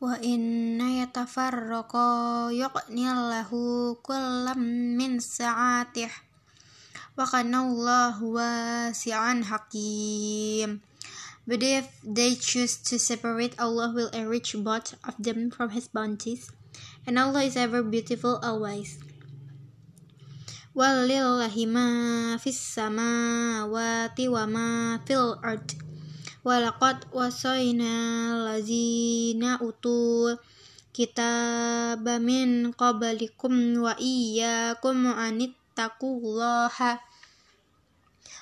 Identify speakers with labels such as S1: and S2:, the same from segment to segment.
S1: وإن يتفرقا يغني الله كلا من سعته وكان الله واسعا حكيم But if they choose to separate, Allah will enrich both of them from His bounties, and Allah is ever beautiful always. ولله ما في السماوات وما في الأرض walakot wasoina lazina utul kita bamin qablikum wa iya kum anit takulaha,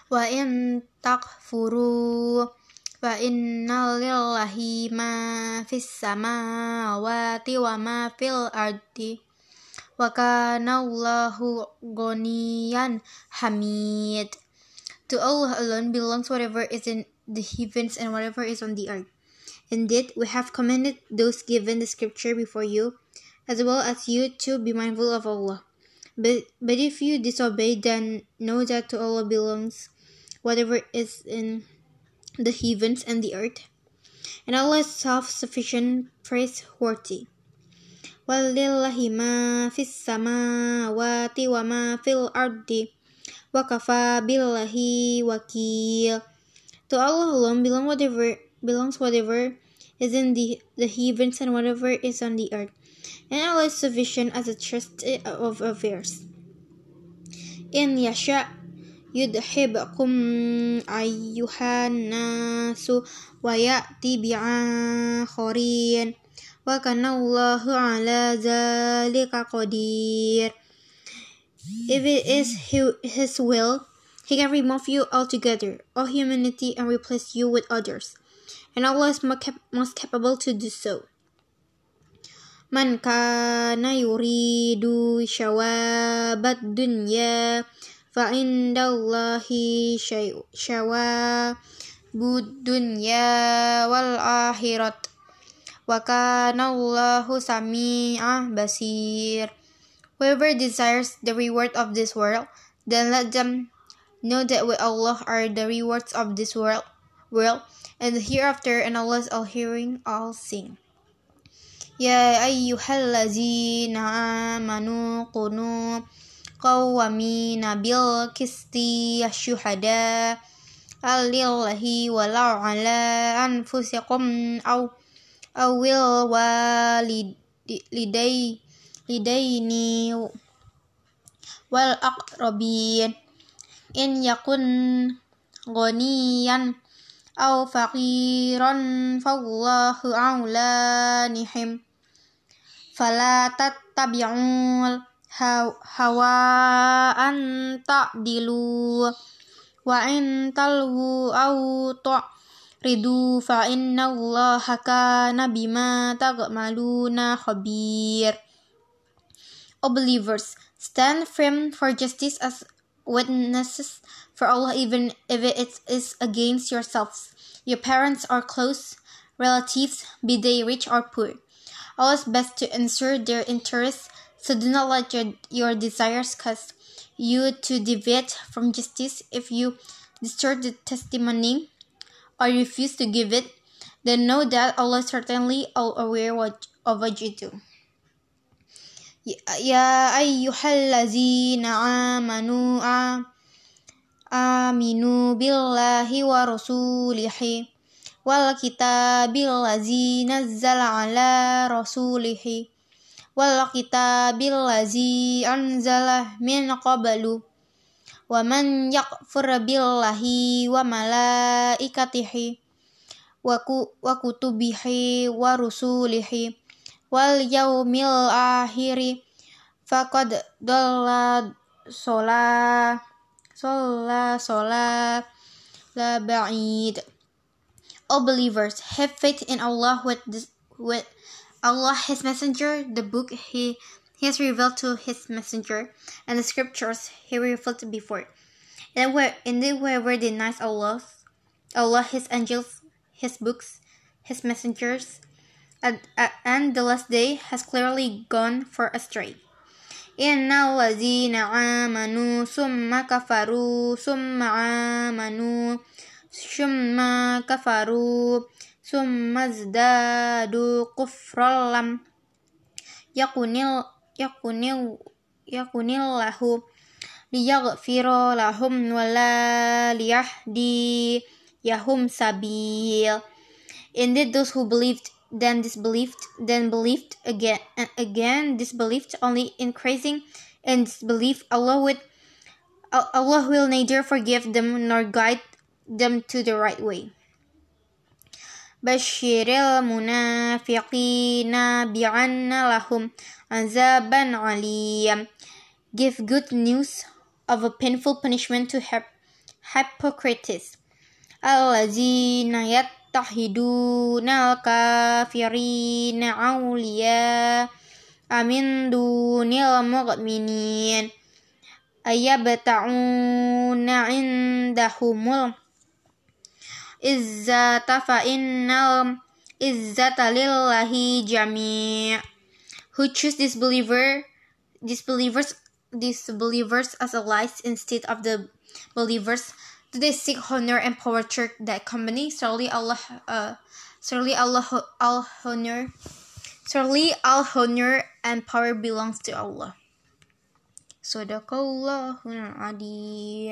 S1: wa in takfuru wa inna lillahi ma fis samawati wa ma fil ardi wa kana Allahu goniyan hamid. To Allah alone belongs whatever is in the heavens and whatever is on the earth. Indeed, we have commanded those given the scripture before you, as well as you to be mindful of Allah. But, but if you disobey, then know that to Allah belongs whatever is in the heavens and the earth. And Allah is self sufficient, praiseworthy. ولله ما في السماوات وما في الأرض وكفى بالله وكيل To Allah alone belong whatever belongs whatever is in the, the heavens and whatever is on the earth. And Allah is sufficient as a trust of affairs. In Yasha يذهبكم أيها الناس ويأتي بآخرين وكان الله على ذلك قدير If it is His will, He can remove you altogether, all humanity, and replace you with others. And Allah is most capable to do so. من كان يريد شواب الدنيا فعند الله شواب الدنيا والآخرة وَكَانَ اللَّهُ سَمِيعًا بَصِيرًا Whoever desires the reward of this world, then let them know that with Allah are the rewards of this world, world and the hereafter, and Allah is all hearing, all seeing. يا أيها الذين آمنوا كونوا قوامين بالقسط الشهداء لله ولو على أنفسكم أو awil walidaini wal in yakun goniyan au faqiran fallahu aula nihim. Fala tattabi'ul hawa anta dilu wa in talhu au tu ridu fa inna allaha kana bima ta'maluna khabir. O believers stand firm for justice as witnesses for Allah even if it is against yourselves, your parents or close relatives, be they rich or poor. Allah is best to ensure their interests, so do not let your, your desires cause you to deviate from justice if you distort the testimony or refuse to give it, then know that Allah certainly all aware of what you do. ya ayyuhallazina amanu aminu billahi wa rasulihi wal kitabil ladzi nazzala ala rasulihi wal kitabil ladzi anzala min qablu wa man yakfur billahi wa malaikatihi wa kutubihi wa rusulihi. wal yaumil akhiri faqad dalla sola sola sola la ba'id O believers, have faith in Allah with, this, with Allah His Messenger, the book He He has revealed to His Messenger, and the scriptures He revealed before. And where and whoever denies Allah, Allah His angels, His books, His messengers, and, and the last day has clearly gone for astray. إن الذين آمنوا ثم كفروا ثم آمنوا ثم كفروا ثم ازدادوا كفرا لم يكن يكن يكن الله ليغفر لهم ولا ليهديهم سبيل Indeed those who believed then disbelieved then believed again and again disbelieved only increasing in disbelief Allah would Allah will neither forgive them nor guide them to the right way. بشر المنافقين بأن لهم عذابا عليا Give good news of a painful punishment to hypocrites الذين tattahidunal kafirina awliya amin dunil mu'minin. Ayabta'una indahumul izzata fa'innal izzata lillahi jami' who choose this disbeliever disbelievers disbelievers as allies instead of the believers do they seek honor and power through that company? Surely Allah uh, surely Allah all honor surely all honor and power belongs to Allah. Sadaqallahul Adi